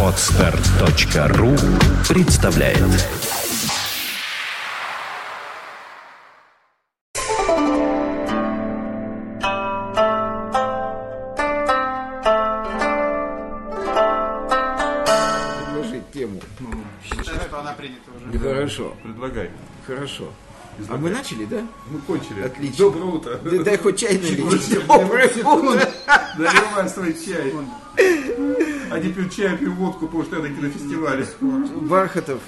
Отстар.ру представляет предложить тему. Считаю, что она принята уже. Хорошо, Предлагай. хорошо. А мы начали, да? Мы кончили. Отлично. Доброе утро. Да, дай хоть чай налить. Доброе утро. Наливай свой чай. Они пьют чай, пьют водку, потому что я на кинофестивале. Бархатов,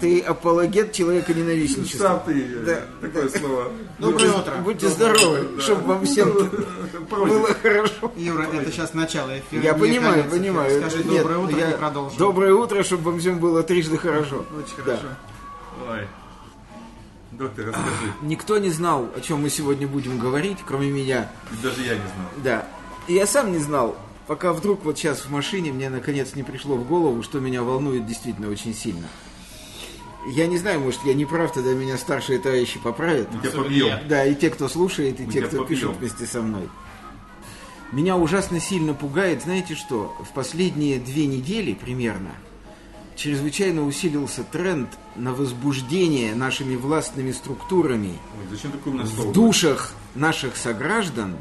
ты апологет человека ненавистничества. Сам ты, Да. такое слово. Доброе утро. Будьте здоровы, чтобы вам всем было хорошо. Юра, это сейчас начало эфира. Я понимаю, понимаю. Скажи Нет, доброе утро я- и продолжим. Доброе утро, чтобы вам всем было трижды хорошо. Очень Да. хорошо. Ой. Доктор, расскажи. Никто не знал, о чем мы сегодня будем говорить, кроме меня. Даже я не знал. Да. И я сам не знал, пока вдруг вот сейчас в машине мне наконец не пришло в голову, что меня волнует действительно очень сильно. Я не знаю, может, я не прав, тогда меня старшие товарищи поправят. Мы тебя побьем. Да, и те, кто слушает, и Мы те, кто побьем. пишут вместе со мной. Меня ужасно сильно пугает, знаете что, в последние две недели примерно чрезвычайно усилился тренд на возбуждение нашими властными структурами Ой, зачем такое у нас в душах наших сограждан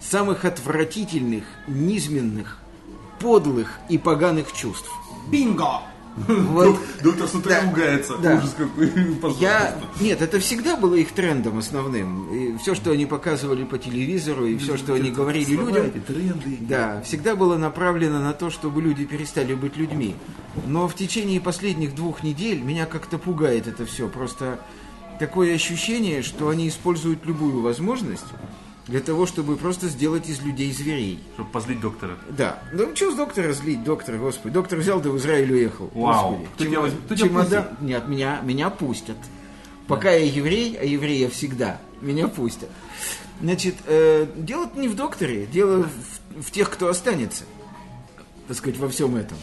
самых отвратительных, низменных, подлых и поганых чувств. Бинго! Вот Доктор с утра Да. ругается. Да. Ужас какой. Я... Нет, это всегда было их трендом основным. И все, что они показывали по телевизору, и все, что они говорили людям, тренды. да, всегда было направлено на то, чтобы люди перестали быть людьми. Но в течение последних двух недель меня как-то пугает это все. Просто такое ощущение, что они используют любую возможность для того, чтобы просто сделать из людей зверей. Чтобы позлить доктора. Да. Ну, что с доктора злить, доктора, господи. Доктор взял, да в Израиль уехал. Вау. Господи. Кто тебя Чемодан- возьмет? Кто тебя чемодан- Нет, меня, меня пустят. Пока я еврей, а еврей я всегда, меня пустят. Значит, э, дело не в докторе, дело в, в тех, кто останется, так сказать, во всем этом.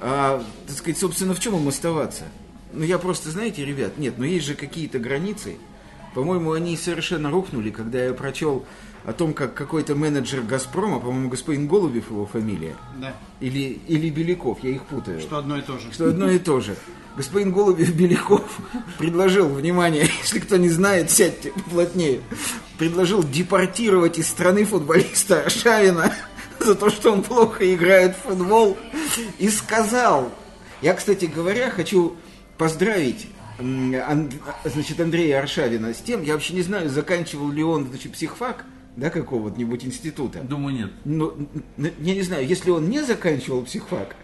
А, так сказать, собственно, в чем им оставаться? Ну, я просто, знаете, ребят, нет, но есть же какие-то границы. По-моему, они совершенно рухнули, когда я прочел о том, как какой-то менеджер «Газпрома», по-моему, господин Голубев его фамилия, Да, или, или Беляков, я их путаю. что одно и то же. Что одно и то же. Господин Голубев Беляков предложил, внимание, если кто не знает, сядьте плотнее, предложил депортировать из страны футболиста Шавина за то, что он плохо играет в футбол, и сказал, я, кстати говоря, хочу поздравить м, Ан- значит, Андрея Аршавина с тем, я вообще не знаю, заканчивал ли он значит, психфак, да, какого-нибудь института. Думаю, нет. Ну, н- я не знаю, если он не заканчивал психфак,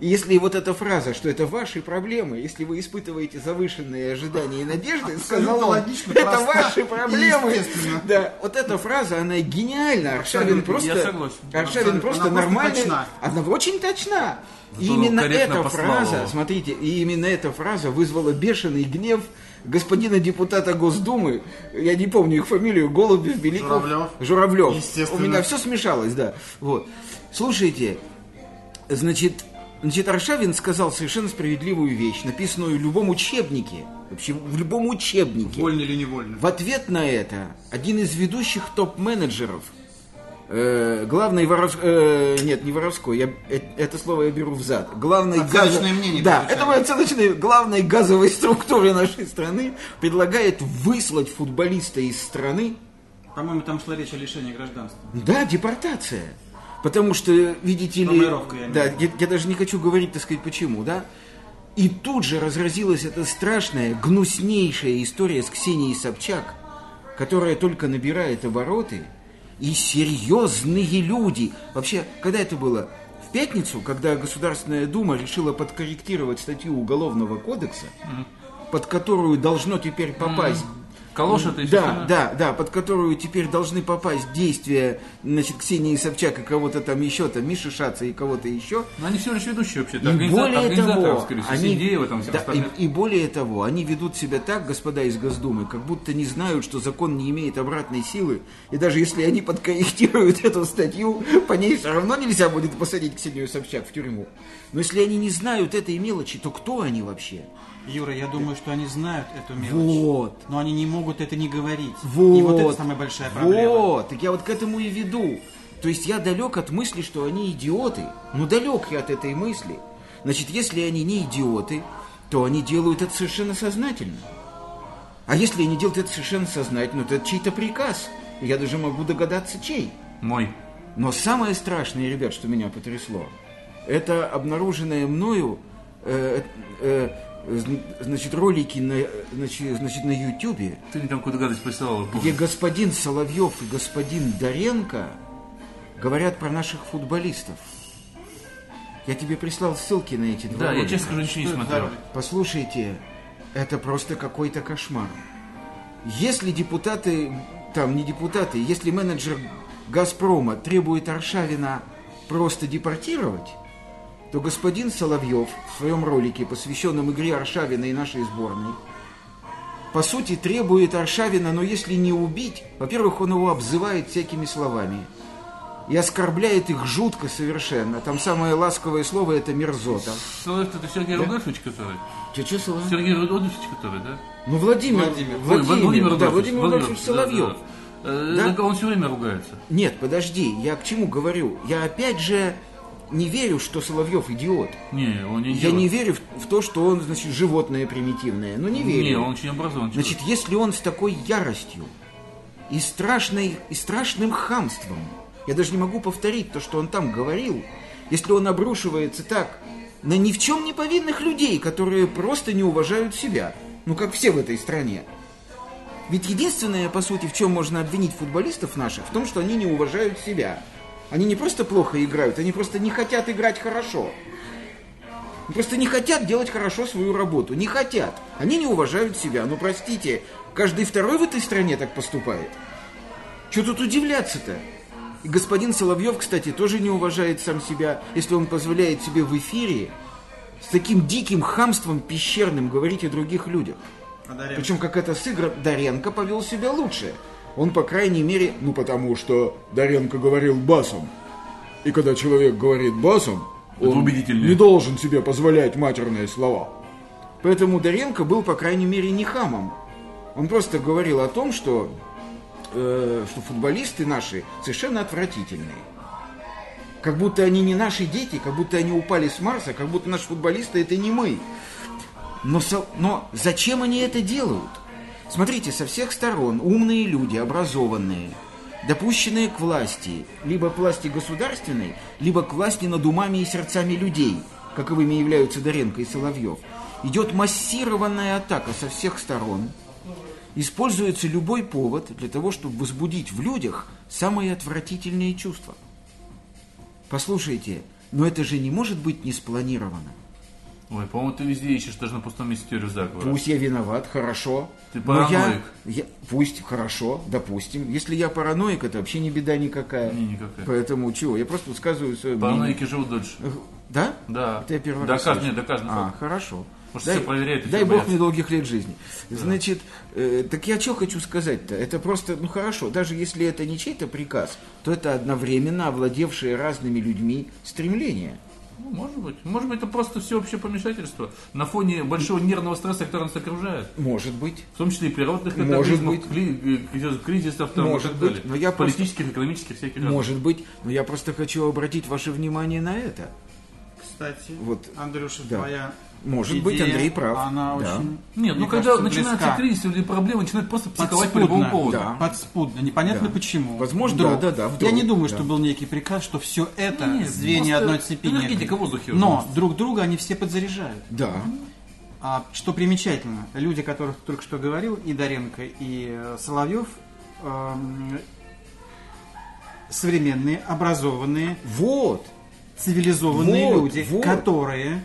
и если вот эта фраза, что это ваши проблемы, если вы испытываете завышенные ожидания и надежды, сказал он, логично, это проста ваши проблемы. естественно. Да, вот эта фраза, она гениальна. Аршавин просто. Аршавин просто Она просто нормальный, точна. она очень точна. И Зато именно эта послал фраза, смотрите, и именно эта фраза вызвала бешеный гнев господина депутата Госдумы, я не помню их фамилию, Голубев, Беликов. Журавлев. Журавлев. Естественно. У меня все смешалось, да. Вот. Слушайте, значит, значит, Аршавин сказал совершенно справедливую вещь, написанную в любом учебнике, вообще в любом учебнике. Вольно или невольно? В ответ на это один из ведущих топ-менеджеров, э, главный Воров... э, нет, не Воровской, я, э, это слово я беру взад. Главный Оценочное мнение Да, это мое оценочное, главной газовой структуре нашей страны предлагает выслать футболиста из страны, По-моему, там шла речь о лишении гражданства. да, депортация. Потому что, видите ли, да, я, я даже не хочу говорить, так сказать, почему, да? И тут же разразилась эта страшная, гнуснейшая история с Ксенией Собчак, которая только набирает обороты, и серьезные люди. Вообще, когда это было? В пятницу, когда Государственная Дума решила подкорректировать статью Уголовного кодекса, под которую должно теперь попасть Калоша ты да, да, да, под которую теперь должны попасть действия, значит, Ксении Собчак и кого-то там еще, там, Миши Шаца и кого-то еще. Но они всего лишь ведущие вообще. И более того, они, да, и более того, они ведут себя так, господа из Госдумы, как будто не знают, что закон не имеет обратной силы, и даже если они подкорректируют эту статью, по ней все равно нельзя будет посадить Ксению Собчак в тюрьму. Но если они не знают этой мелочи, то кто они вообще? Юра, я думаю, что они знают эту мелочь. Вот. Но они не могут это не говорить. Вот. И вот это самая большая проблема. Вот, так я вот к этому и веду. То есть я далек от мысли, что они идиоты. Ну, далек я от этой мысли. Значит, если они не идиоты, то они делают это совершенно сознательно. А если они делают это совершенно сознательно, то это чей-то приказ. Я даже могу догадаться, чей. Мой. Но самое страшное, ребят, что меня потрясло, это обнаруженное мною, э, э, зн- значит, ролики на, значит, значит, на Ютубе, Ты мне там какую-то гадость присылал. где господин Соловьев и господин Доренко говорят про наших футболистов. Я тебе прислал ссылки на эти два Да, я ролика. честно скажу, ничего не смотрел. Послушайте, это просто какой-то кошмар. Если депутаты, там не депутаты, если менеджер Газпрома требует Аршавина просто депортировать, то господин Соловьев в своем ролике, посвященном игре Аршавина и нашей сборной, по сути требует Аршавина, но если не убить, во-первых, он его обзывает всякими словами и оскорбляет их жутко совершенно. Там самое ласковое слово это мерзота. Соловьев, это Сергей Рудольфович, который? Че, че слова? Сергей Рудольфович, который, да? Ну, Владимир, Владимир. Ой, Владимир, Владимир да, Рудольфович, Владимир Рудольфович да, Соловьев. да. Э, Да? Он все время ругается. Нет, подожди, я к чему говорю? Я опять же не верю, что Соловьев идиот. Не, он не Я делает. не верю в, в то, что он, значит, животное примитивное. Ну, не верю. Не, он очень образован. человек. Значит, если он с такой яростью и, страшной, и страшным хамством, я даже не могу повторить то, что он там говорил, если он обрушивается так на ни в чем не повинных людей, которые просто не уважают себя, ну, как все в этой стране. Ведь единственное, по сути, в чем можно обвинить футболистов наших, в том, что они не уважают себя. Они не просто плохо играют, они просто не хотят играть хорошо. Просто не хотят делать хорошо свою работу. Не хотят. Они не уважают себя. Ну, простите, каждый второй в этой стране так поступает. Что тут удивляться-то? И господин Соловьев, кстати, тоже не уважает сам себя, если он позволяет себе в эфире с таким диким хамством пещерным говорить о других людях. А? Причем, как это сыграно, Доренко повел себя лучше. Он, по крайней мере, ну потому что Доренко говорил басом. И когда человек говорит басом, он не должен себе позволять матерные слова. Поэтому Доренко был, по крайней мере, не хамом. Он просто говорил о том, что, э, что футболисты наши совершенно отвратительные. Как будто они не наши дети, как будто они упали с Марса, как будто наши футболисты это не мы. Но, но зачем они это делают? Смотрите, со всех сторон умные люди, образованные, допущенные к власти, либо к власти государственной, либо к власти над умами и сердцами людей, каковыми являются Доренко и Соловьев, идет массированная атака со всех сторон. Используется любой повод для того, чтобы возбудить в людях самые отвратительные чувства. Послушайте, но это же не может быть не спланировано. Ой, по-моему, ты везде ищешь даже на пустом месте теорию заговора. Пусть я виноват, хорошо. Ты Но я- параноик. я- пусть, хорошо, допустим. Если я параноик, это вообще не беда никакая. Не, никакая. Поэтому чего? Я просто высказываю свое мнение. Параноики живут дольше. Да? Да. Это я первый раз Доказано, слышу. нет, доказано А, факт. хорошо. Потому что все проверяют и дай бог боятся. мне долгих лет жизни. Значит, э, так я что хочу сказать-то? Это просто, ну хорошо, даже если это не чей-то приказ, то это одновременно овладевшие разными людьми стремление. Ну, может быть. Может быть, это просто всеобщее помешательство на фоне большого нервного стресса, который нас окружает. Может быть. В том числе и природных Может катаклизмов, быть. кли- э, кризисов там, Может и так быть. далее. Но я просто- Политических, экономических, всяких разных. Может быть. Но я просто хочу обратить ваше внимание на это. Кстати, Вот. Андрюша, Да. твоя Может быть, идея, Андрей прав. Она Да. очень, Нет, ну когда кажется, начинается близка. кризис или проблема, начинают просто психовать по любому поводу. Да. Подспудно, непонятно Да. почему. Возможно, Вдруг. да, да, да, вдруг, Я не думаю, да. что был некий приказ, что все это Нет, звенья просто одной цепи. энергетика в воздухе Но есть. друг друга они все подзаряжают. Да. А что примечательно, люди, которых только что говорил, и Доренко, и э, Соловьев, эм, современные, образованные, Вот. Цивилизованные Вот, люди, вот. которые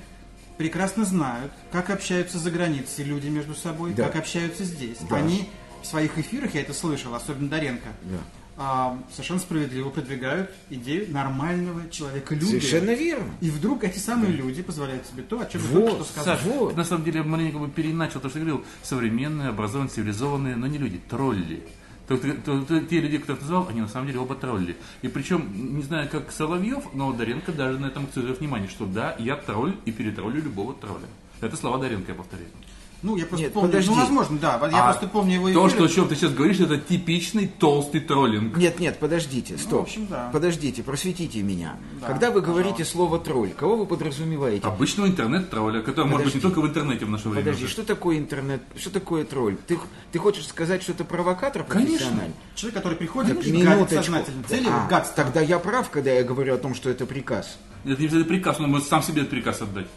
прекрасно знают, как общаются за границей люди между собой, Да. как общаются здесь. Да. Они в своих эфирах, я это слышал, особенно Доренко, Да. а, совершенно справедливо продвигают идею нормального человека люди. Совершенно верно. И вдруг эти самые люди позволяют себе то, о чем Вот, я только что сказал. Саш, Вот. ты на самом деле маленько бы переначал то, что ты говорил. Современные, образованные, цивилизованные, но не люди, тролли. То, то- то- те люди, которых ты назвал, они на самом деле оба тролли. И причем, не знаю, как Соловьев, но Доренко даже на этом акцентирует внимание, что да, я тролль и перетроллю любого тролля. Это слова Доренко, я повторяю. Ну, я просто Нет, помню. подожди. Ну, возможно, да. Я А просто помню его То, что, о чем ты сейчас говоришь, это типичный толстый троллинг. Нет, нет, подождите, стоп. общем, да. Подождите, просветите меня. Да, Когда вы говорите пожалуйста. слово тролль, кого вы подразумеваете? Обычного интернет-тролля, который может быть не Подожди. только в интернете в наше время. Подожди, что такое интернет? Что такое тролль? Ты, ты хочешь сказать, что это провокатор Конечно. профессиональный? Человек, который приходит и гадит Минуточку. сознательно. Его А, гадство. тогда я прав, когда я говорю о том, что это приказ. Это не обязательно приказ, он может сам себе этот приказ отдать.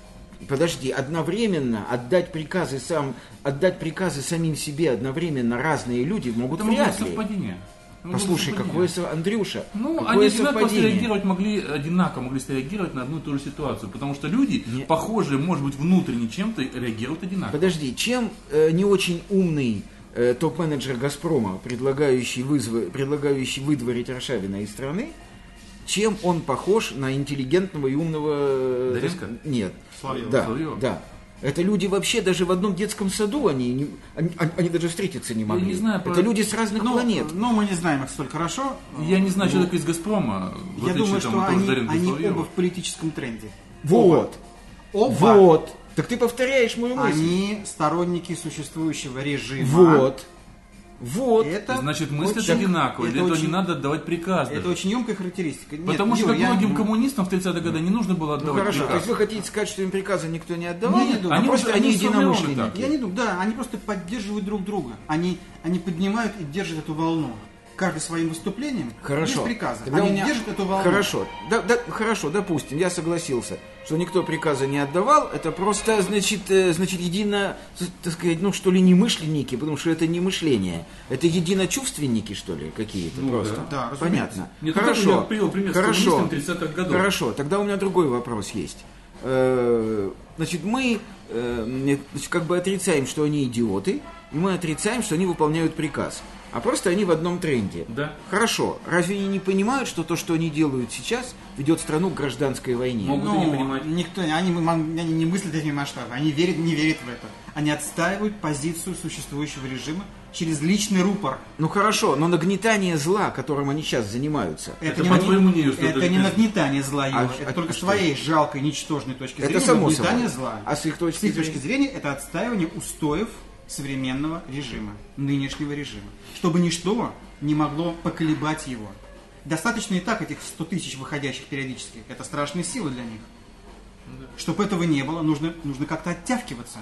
Подожди, одновременно отдать приказы сам, отдать приказы самим себе одновременно разные люди могут Это вряд ли. совпадение. Быть Послушай, какое со... Андрюша, Ну, какое они одинаково среагировать могли одинаково, могли среагировать на одну и ту же ситуацию. Потому что люди, Не- похожие, может быть, внутренне чем-то, реагируют одинаково. Подожди, чем э, не очень умный э, топ-менеджер «Газпрома», предлагающий, вызва- предлагающий выдворить Аршавина из страны, чем он похож на интеллигентного и умного... э, Дорецко? Нет. Соловьева. Да, Соловьева? да. Это люди вообще даже в одном детском саду, они, не- они, они- даже встретиться не могли. не знаю, Это про- люди с разных Ну, планет. ну, мы не знаем их столь хорошо. Я не знаю человека из «Газпрома», Я думаю, там, что они, они оба в политическом тренде. Вот. Оба. Вот. Так ты повторяешь мою мысль. Они сторонники существующего режима. Вот. Вот. Это Значит, мыслят очень- одинаково. Для это этого очень- не надо отдавать приказ. Это даже. очень емкая характеристика. Нет, Потому что Юр, я- многим коммунистам в 30-е годы не нужно было Ну отдавать хорошо, то приказ. есть вы хотите сказать, что им приказа никто не отдавал? Не, не думаю. а Они просто они единомышленники. Я не думаю, да, они просто поддерживают друг друга. Они, они поднимают и держат эту волну. Каждый своим выступлением Хорошо. без приказа. Тогда они меня- держат эту волну. Хорошо. Да, да, хорошо, допустим, я согласился, что никто приказа не отдавал. Это просто, значит, э, значит, едино, так сказать, ну что ли, не мышленники, потому что это не мышление. Это единочувственники, что ли, какие-то Ну, просто. да. Да. Понятно. Нет, хорошо. я привел пример хорошо. коммунистом 30-х годов. Хорошо. Тогда у меня другой вопрос есть. Э, Значит, мы э, значит, как бы отрицаем, что они идиоты, и мы отрицаем, что они выполняют приказ. А просто они в одном тренде. Да. Хорошо. Разве они не понимают, что то, что они делают сейчас, ведет страну к гражданской войне? Могут и не понимать. Никто, они, они не мыслят этими масштабами, они верят, не верят в это. Они отстаивают позицию существующего режима через личный рупор. Ну хорошо, но нагнетание зла, которым они сейчас занимаются, Это не по твоему мнению, что это это не это- нагнетание зла, Юра, А- это а- только а с что жалкой, ничтожной точки Это зрения само нагнетание собой. зла. А с их точки С их зрения? точки зрения это отстаивание устоев современного режима, нынешнего режима. Чтобы ничто не могло поколебать его. Достаточно и так этих 100 тысяч выходящих периодически. Это страшная сила для них. Чтобы этого не было, нужно, нужно как-то оттягиваться.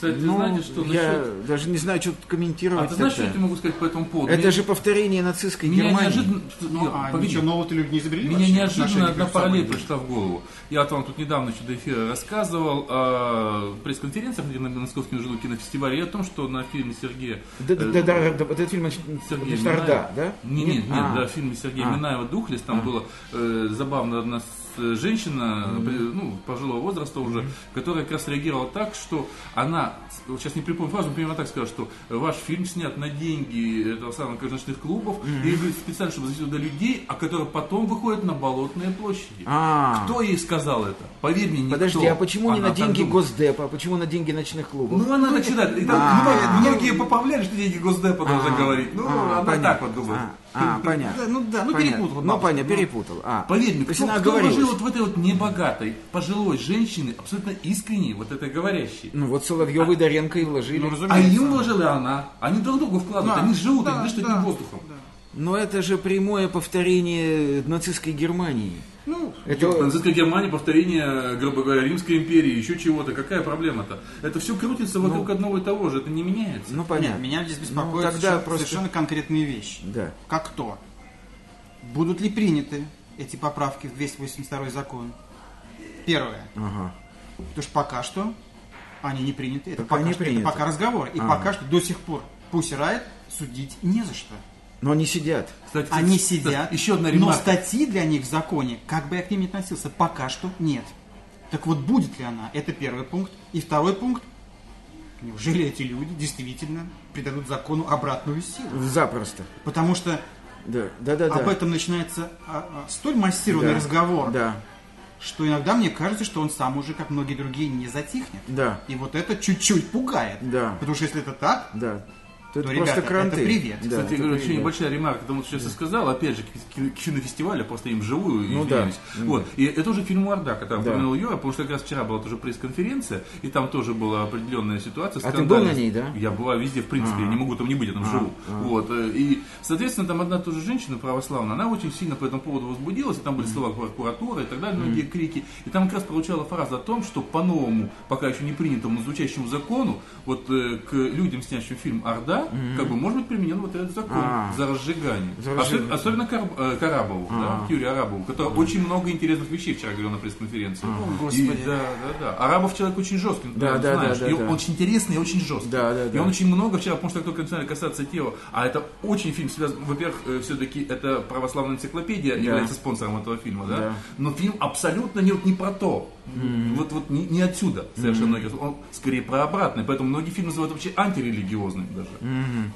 Кстати, Ну, знаете, что я насчет... даже не знаю, что тут А комментировать. ты знаешь, что это. я тебе могу сказать по этому поводу? Это Меня- же повторение нацистской Меня Германии. неожиданно... Ну, а погоди. ничего нового-то люди не изобрели Меня вообще неожиданно одна параллель пришла в голову. Я вот вам тут недавно еще до эфира рассказывал о пресс-конференциях, где на Московском между кинофестивале, и о том, что на фильме Сергея... Да, да, э, да, да, да, этот фильм Сергея Минаева. да? Не, нет, нет, А. да, в фильме Сергея А. Минаева «Духлес», там было э, забавно одна женщина, при- ну, пожилого возраста уже, которая как раз реагировала так, что она, сейчас не припомню фразу, но примерно так сказала, что ваш фильм снят на деньги этого самого ночных клубов, и говорит, специально, чтобы завести туда людей, а которые потом выходят на болотные площади. А. Кто ей сказал это? Поверь мне, никто. Подожди, а почему не на деньги. Госдепа, а почему на деньги ночных клубов? Ну, она начинает. И там, А. ну, многие поправляли, что деньги Госдепа должны говорить. Ну, А, она так вот думает. А, а, понятно. Да, ну да, ну Понятно. перепутал. Ну, понятно, ну. перепутал. А. Поверь мне, кто, кто вложил вот в этой вот небогатой, пожилой женщине, абсолютно искренней, вот этой говорящей. Ну вот Соловьев и Доренко и вложили. Ну, А разумеется. им вложила она. Они друг другу вкладывают, Да, они живут, да, они дышат да, одним воздухом. Но это же прямое повторение нацистской Германии. Ну, Это... Нацистская Германия, повторение, грубо говоря, Римской империи, еще чего-то. Какая проблема-то? Это все крутится вокруг одного и того же, это не меняется. Ну Нет, понятно. меня здесь Ну, беспокоит тогда совершенно, просто- совершенно конкретные вещи. Да. Как то? Будут ли приняты эти поправки в 282 закон? Первое. Ага. Потому что пока что они не приняты. Это, Пока пока, не что, приняты. это пока разговор. И Ага. пока что до сих пор Пусирает судить не за что. Но они сидят. Кстати, Они кстати, сидят, Еще одна но ремарка. статьи для них в законе, как бы я к ним ни относился, пока что нет. Так вот, будет ли она? Это первый пункт. И второй пункт. Неужели эти люди действительно придадут закону обратную силу? Запросто. Потому что Да, да, да. об да. этом начинается а, а, столь массированный Да. разговор, Да, что иногда мне кажется, что он сам уже, как многие другие, не затихнет. да, И вот это чуть-чуть пугает. Да. Потому что если это так, да. То это то, просто ребята, кранты. это привет. Да, Кстати, это говорю, очень привет. небольшая ремарка к тому, что сейчас я сказал, опять же, к, кинофестивалю, просто им живую, Ну извиняюсь. да. Вот. И это уже фильм Уарда, который Да. упомянул Юра, потому что как раз вчера была тоже пресс-конференция, и там тоже была определенная ситуация. А ты был на скандальная. ней, да? Я была везде, в принципе, я не могу там не быть, я там живу. Вот. э, И, соответственно, там одна тоже женщина православная, она очень сильно по этому поводу возбудилась, и там были слова прокуратуры и так далее, многие крики. И там как раз прозвучала фраза о том, что по новому, пока еще не принятому, звучащему закону, вот э, к людям, снящим фильм «Орда», как бы может быть применен вот этот закон А. за разжигание. За. Особенно Кар- э, к Арабову, да, к Юрию Арабову, который очень много интересных вещей вчера говорил на пресс-конференции. Господи. И, да, да, да. Арабов человек очень жесткий, Да, ты да, знаешь. да, да, и да. он очень интересный и очень жесткий. Да, да, И да. он очень много вчера, потому что как только начинали касаться тела, а это очень фильм связан, во-первых, все-таки это православная энциклопедия является спонсором этого фильма, да? Да. Но фильм абсолютно не, вот не про то. Вот, вот не, не отсюда совершенно многие. Он скорее про обратное, поэтому многие фильмы называют вообще антирелигиозным даже.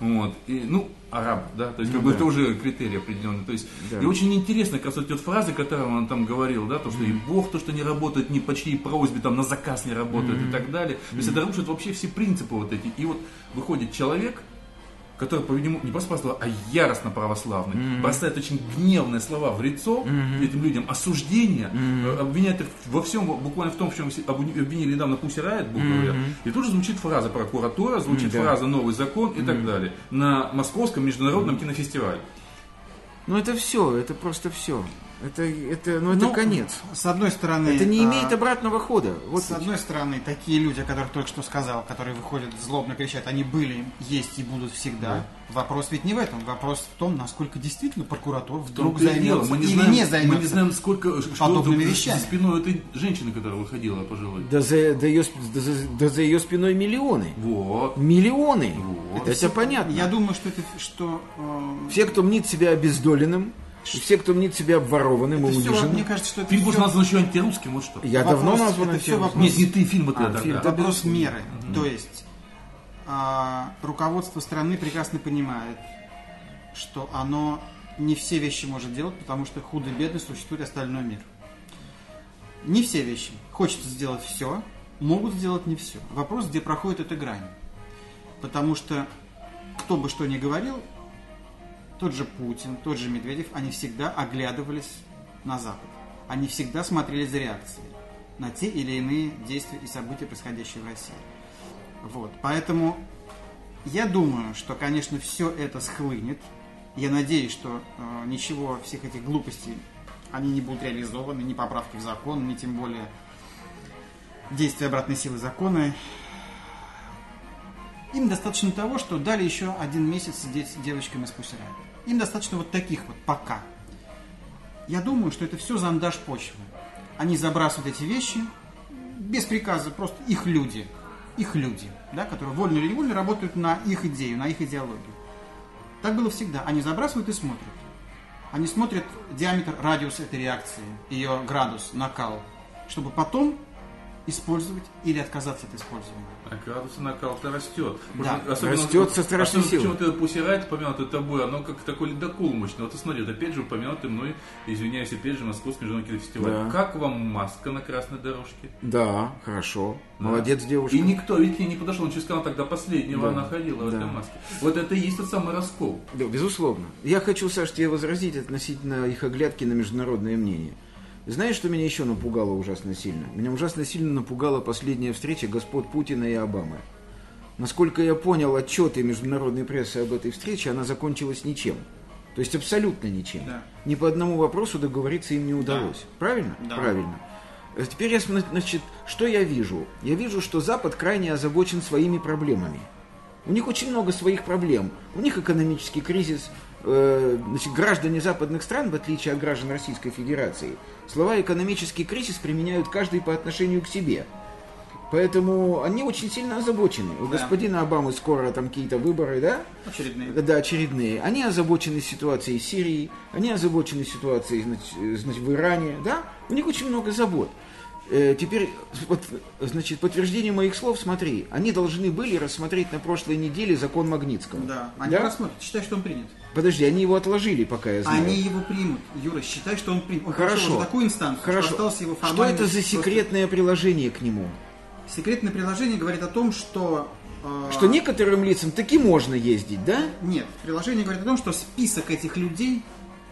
Вот. И, ну, араб, да, то есть как бы это уже критерий определенный. То есть, Да. и очень интересно, как раз вот фразы, которые он там говорил, да, то, что и Бог, то, что не работает ни по чьей просьбе, там, на заказ не работает и так далее. То есть это рушит вообще все принципы вот эти. И вот выходит человек, который, по-видимому, не просто православный, а яростно православный, бросает очень гневные слова в лицо этим людям, осуждение, э, обвиняет их во всем, буквально в том, в чем обвинили недавно Пусть Райт, говоря. И тут же звучит фраза прокуратура, звучит Да. фраза новый закон и так далее. На Московском международном кинофестивале. Ну это все, это просто все. Это, это, ну, это Ну, конец. С одной стороны... Это не а, имеет обратного хода. Вот С одной стороны, такие люди, о которых только что сказал, которые выходят злобно кричат, они были, есть и будут всегда. Вопрос ведь не в этом. Вопрос в том, насколько действительно прокуратура вдруг дело, займется мы не или знаем, не займется. Мы не знаем, сколько подобными вещами. за спиной этой женщины, которая выходила пожилой. Да за, да ее, да за- да за ее спиной миллионы. Вот. Миллионы. Вот. Это понятно. Я думаю, что это что э, Все, кто мнит себя обездоленным, и все, кто мнит себя обворованным и униженным. мне кажется, что это Фильм будет назван еще антирусским, вот что. Я вопрос- давно назван антирусским. вопрос- Нет, не ты, фильм это А, тогда. фильм, вопрос меры. То есть а, руководство страны прекрасно понимает, что оно не все вещи может делать, потому что худо-бедно существует остальной мир. Не все вещи. Хочется сделать все, могут сделать не все. Вопрос, где проходит эта грань. Потому что кто бы что ни говорил, тот же Путин, тот же Медведев, они всегда оглядывались на Запад. Они всегда смотрели за реакцией на те или иные действия и события, происходящие в России. Вот. Поэтому я думаю, что, конечно, все это схлынет. Я надеюсь, что э, ничего, всех этих глупостей, они не будут реализованы, ни поправки в закон, ни тем более действия обратной силы закона. Им достаточно того, что дали еще один месяц сидеть с девочками с Пусирай. Им достаточно вот таких вот пока. Я думаю, что это все зондаж почвы. Они забрасывают эти вещи без приказа, просто их люди. Их люди, да, которые вольно или невольно работают на их идею, на их идеологию. Так было всегда. Они забрасывают и смотрят. Они смотрят диаметр, радиус этой реакции, ее градус, накал, чтобы потом использовать или отказаться от использования. А градус накал-то растет. Да. Растет со страшной особенно силой. Почему-то Пусси Райт, упомянутый тобой, оно как такой ледокол мощный. Вот ты смотри, вот опять же упомянутый мной, извиняюсь, опять же, Московский международный кинофестиваль. Да. Как вам маска на красной дорожке? Да, хорошо. Да. Молодец, девушка. И никто ведь к ней не подошел, он через сказал, тогда последнего Да. она ходила в Да. этой маске. Вот это и есть тот самый раскол. Да, безусловно. Я хочу, Саш, тебе возразить относительно их оглядки на международное мнение. Знаешь, что меня еще напугало ужасно сильно? Меня ужасно сильно напугала последняя встреча господ Путина и Обамы. Насколько я понял отчеты международной прессы об этой встрече, она закончилась ничем. То есть абсолютно ничем. Да. Ни по одному вопросу договориться им не удалось. Правильно? Да. Правильно. Э, Теперь я, значит, что я вижу? Я вижу, что Запад крайне озабочен своими проблемами. У них очень много своих проблем. У них экономический кризис. Э, Значит, граждане западных стран, в отличие от граждан Российской Федерации, слова «экономический кризис» применяют каждый по отношению к себе. Поэтому они очень сильно озабочены. У Да. господина Обамы скоро там какие-то выборы, да? Очередные. Да, очередные. Они озабочены ситуацией в Сирии, они озабочены ситуацией значит, э, значит, в Иране, да? У них очень много забот. Э, Теперь, вот, значит, подтверждение моих слов, смотри, они должны были рассмотреть на прошлой неделе закон Магнитского. Да, они Да? рассмотрят. Считай, что он принят. Подожди, они его отложили, пока я знаю. Они его примут. Юра, считай, что он принят. Он Хорошо. такую инстанцию, Хорошо. что остался его Что это за просто- секретное приложение к нему? Секретное приложение говорит о том, что А, Что некоторым лицам таки можно ездить, да? Нет, приложение говорит о том, что список этих людей,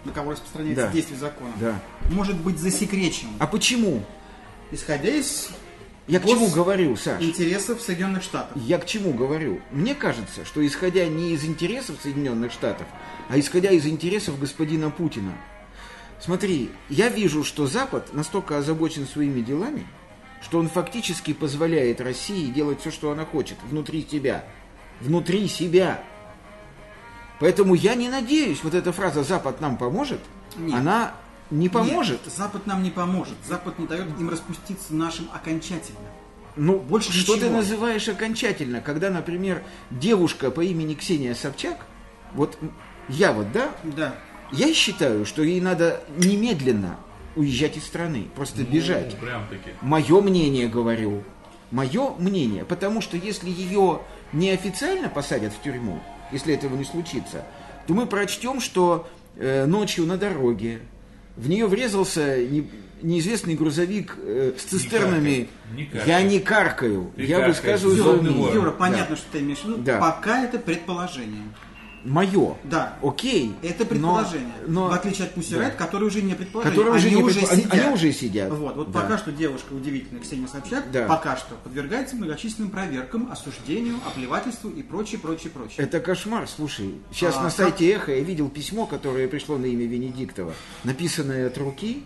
на кого распространяется Да. действие закона, Да. может быть засекречен, А почему? Исходя из Я к чему говорю, Саш? интересов Соединенных Штатов. Я к чему говорю? Мне кажется, что исходя не из интересов Соединенных Штатов, а исходя из интересов господина Путина. Смотри, я вижу, что Запад настолько озабочен своими делами, что он фактически позволяет России делать все, что она хочет, внутри себя. Внутри себя. Поэтому я не надеюсь, вот эта фраза «Запад нам поможет», Нет. она не поможет. Нет, Запад нам не поможет. Запад не дает им распуститься нашим окончательно. Ну, Больше что ты ничего. называешь окончательно, когда, например, девушка по имени Ксения Собчак, вот я вот, да, Да. я считаю, что ей надо немедленно уезжать из страны, просто бежать. Прям таки. Мое мнение говорю, мое мнение, потому что если ее неофициально посадят в тюрьму, если этого не случится, то мы прочтем, что э, ночью на дороге в нее врезался не- неизвестный грузовик э, с цистернами. Не каркай. Я не каркаю, Ты я каркаешь, высказываю свое мнение. Юра, Да. понятно, что ты имеешь в виду. Да. Пока это предположение. Мое. Да. Окей. Это но- предположение. но- в отличие от Pussy Да. Riot, которые уже не предположение. Которые уже они, не уже предпо- они- сидят. они уже сидят. Вот, вот Да. пока что девушка удивительная Ксения Собчак, Да. пока что подвергается многочисленным проверкам, осуждению, оплевательству и прочее, прочее, прочее. Это кошмар, слушай. Сейчас А, на как- сайте Эхо я видел письмо, которое пришло на имя Венедиктова, написанное от руки.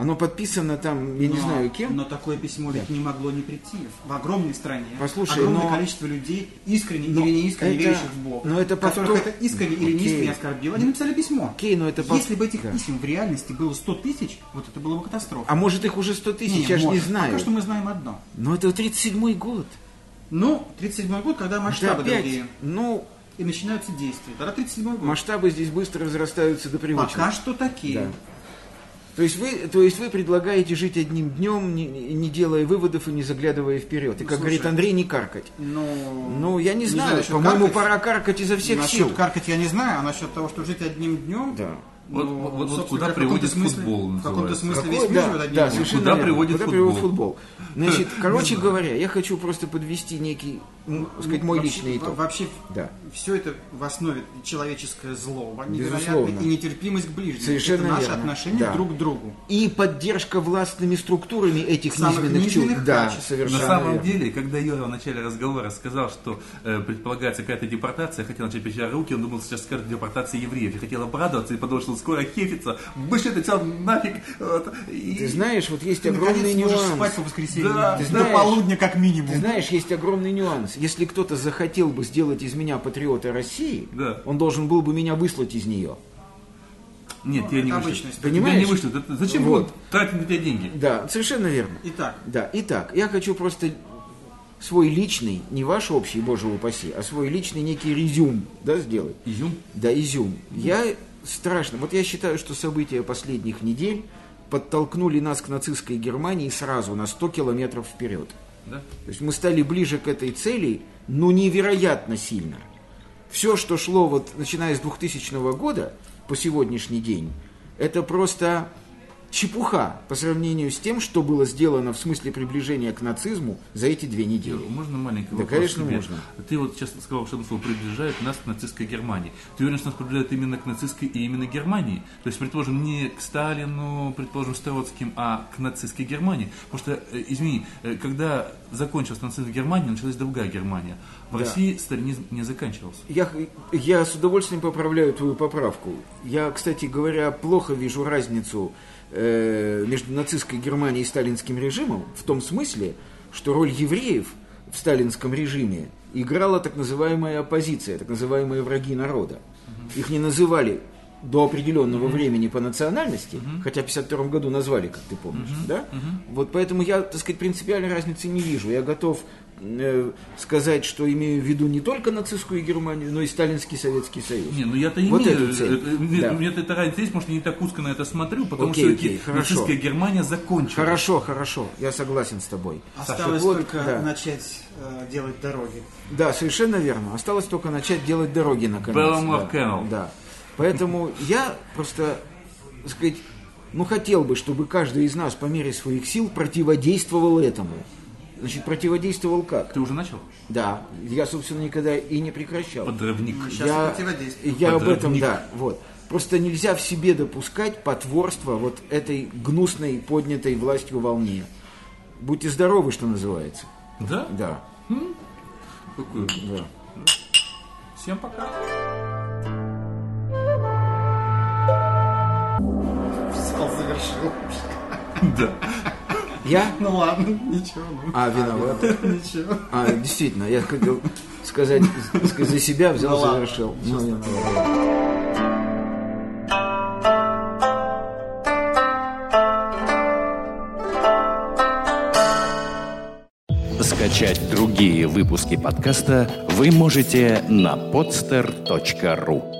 Оно подписано там, я не Но- знаю кем. Но такое письмо ведь не могло не прийти. В огромной стране. Послушай, огромное но- количество людей, искренне Но или не искренне это- верящих в Бога, но это которых повтор- это искренне или не Окей. искренне оскорбило, они написали письмо. Окей, но это Если бы этих да. писем в реальности было 100 тысяч, вот это было бы катастрофа. А может их уже 100 тысяч, Не, я же не знаю. Пока что мы знаем одно. Но это 37-й год. Ну, 37 год, когда Это масштабы опять, другие. ну, И начинаются действия. Тогда 37 год. масштабы здесь быстро разрастаются до привычных. Пока что такие. Да. То есть, вы, то есть вы предлагаете жить одним днем, не, не делая выводов и не заглядывая вперед. И, как Слушай, говорит Андрей, не каркать. Ну, Ну, я не, знаю, насчет по-моему, каркать. пора каркать изо всех Насчет сил. каркать я не знаю, а насчет того, что жить одним днем... Да. Вот- ну, вот- вот куда приводит смысле- футбол, В каком-то смысле Какой? весь мир да, да, днем. совершенно Куда приводит Куда футбол? приводит футбол? Значит, короче говоря, я хочу просто подвести некий, ну, так сказать, мой Вообще- личный итог. Вообще, Да. все это в основе человеческое зло, Безусловно. и нетерпимость к ближнему. Совершенно это наши верно. отношения Да. друг к другу. И поддержка властными структурами этих Самых низменных низменных чувств. Да, совершенно На самом верно. деле, когда Юра в начале разговора сказал, что э, предполагается какая-то депортация, я хотел начать печать руки, он думал, сейчас скажет депортация евреев. Я хотел обрадоваться и подумал, что скоро хефится. Вышли это все нафиг. Вот, и- Ты знаешь, вот есть Ты, огромный нюанс. спать по воскресеньям. Да, До ты знаешь- полудня как минимум. Ты знаешь, есть огромный нюанс. Если кто-то захотел бы сделать из меня патриота России, Да. он должен был бы меня выслать из нее. Нет, не это вышлют. обычная Тебя Понимаешь? не вышлют. Это зачем Вот. тратить на тебя деньги? Да, совершенно верно. Итак, Да, итак, я хочу просто свой личный, не ваш общий, боже упаси, а свой личный некий резюм, да, сделать. Изюм. Да, изюм. Я страшно. Вот я считаю, что события последних недель подтолкнули нас к нацистской Германии сразу на 100 километров вперед. Да? То есть мы стали ближе к этой цели, ну, невероятно сильно. Все, что шло вот начиная с 2000 года по сегодняшний день, это просто чепуха по сравнению с тем, что было сделано в смысле приближения к нацизму за эти две недели. Можно маленький Да, вопрос конечно, тебе? можно. Ты вот сейчас сказал, что слово приближает нас к нацистской Германии. Ты уверен, что нас приближает именно к нацистской и именно Германии? То есть, предположим, не к Сталину, предположим, с Троцким, а к нацистской Германии? Потому что, э, извини, э, когда закончился нацизм в Германии, началась другая Германия. В Да. России сталинизм не заканчивался. Я, я с удовольствием поправляю твою поправку. Я, кстати говоря, плохо вижу разницу э, между нацистской Германией и сталинским режимом в том смысле, что роль евреев в сталинском режиме играла так называемая оппозиция, так называемые враги народа. Их не называли до определенного времени по национальности, хотя в 1952 году назвали, как ты помнишь, да? Вот поэтому я, так сказать, принципиальной разницы не вижу. Я готов сказать, что имею в виду не только нацистскую Германию, но и Сталинский Советский Союз. Не, ну я-то Вот имею. эту цель. э, э, мне- Да. Мне эта разница есть, может, я не так узко на это смотрю, потому Окей, что окей, нацистская Германия закончилась. Хорошо, хорошо, я согласен с тобой. осталось вот, только да. начать э, делать дороги. Да, совершенно верно. Осталось только начать делать дороги наконец. Belmont да, да. Поэтому я просто, так сказать, ну хотел бы, чтобы каждый из нас по мере своих сил противодействовал этому. Значит, противодействовал как? Ты уже начал? Да, я, собственно, никогда и не прекращал. Подрывник. Сейчас я, противодействие. я об этом, Подрывник. да, вот. Просто нельзя в себе допускать потворство вот этой гнусной, поднятой властью волне. Будьте здоровы, что называется. Да? Да, Какую? да. Всем пока. Взял, завершил. Да. Я? Ну ладно, ничего. ну. А, виноват. Ничего. А, действительно, я хотел сказать, сказать за себя, взял, Ну ладно, завершил. Ну, виноват. Скачать другие выпуски подкаста вы можете на podster.ru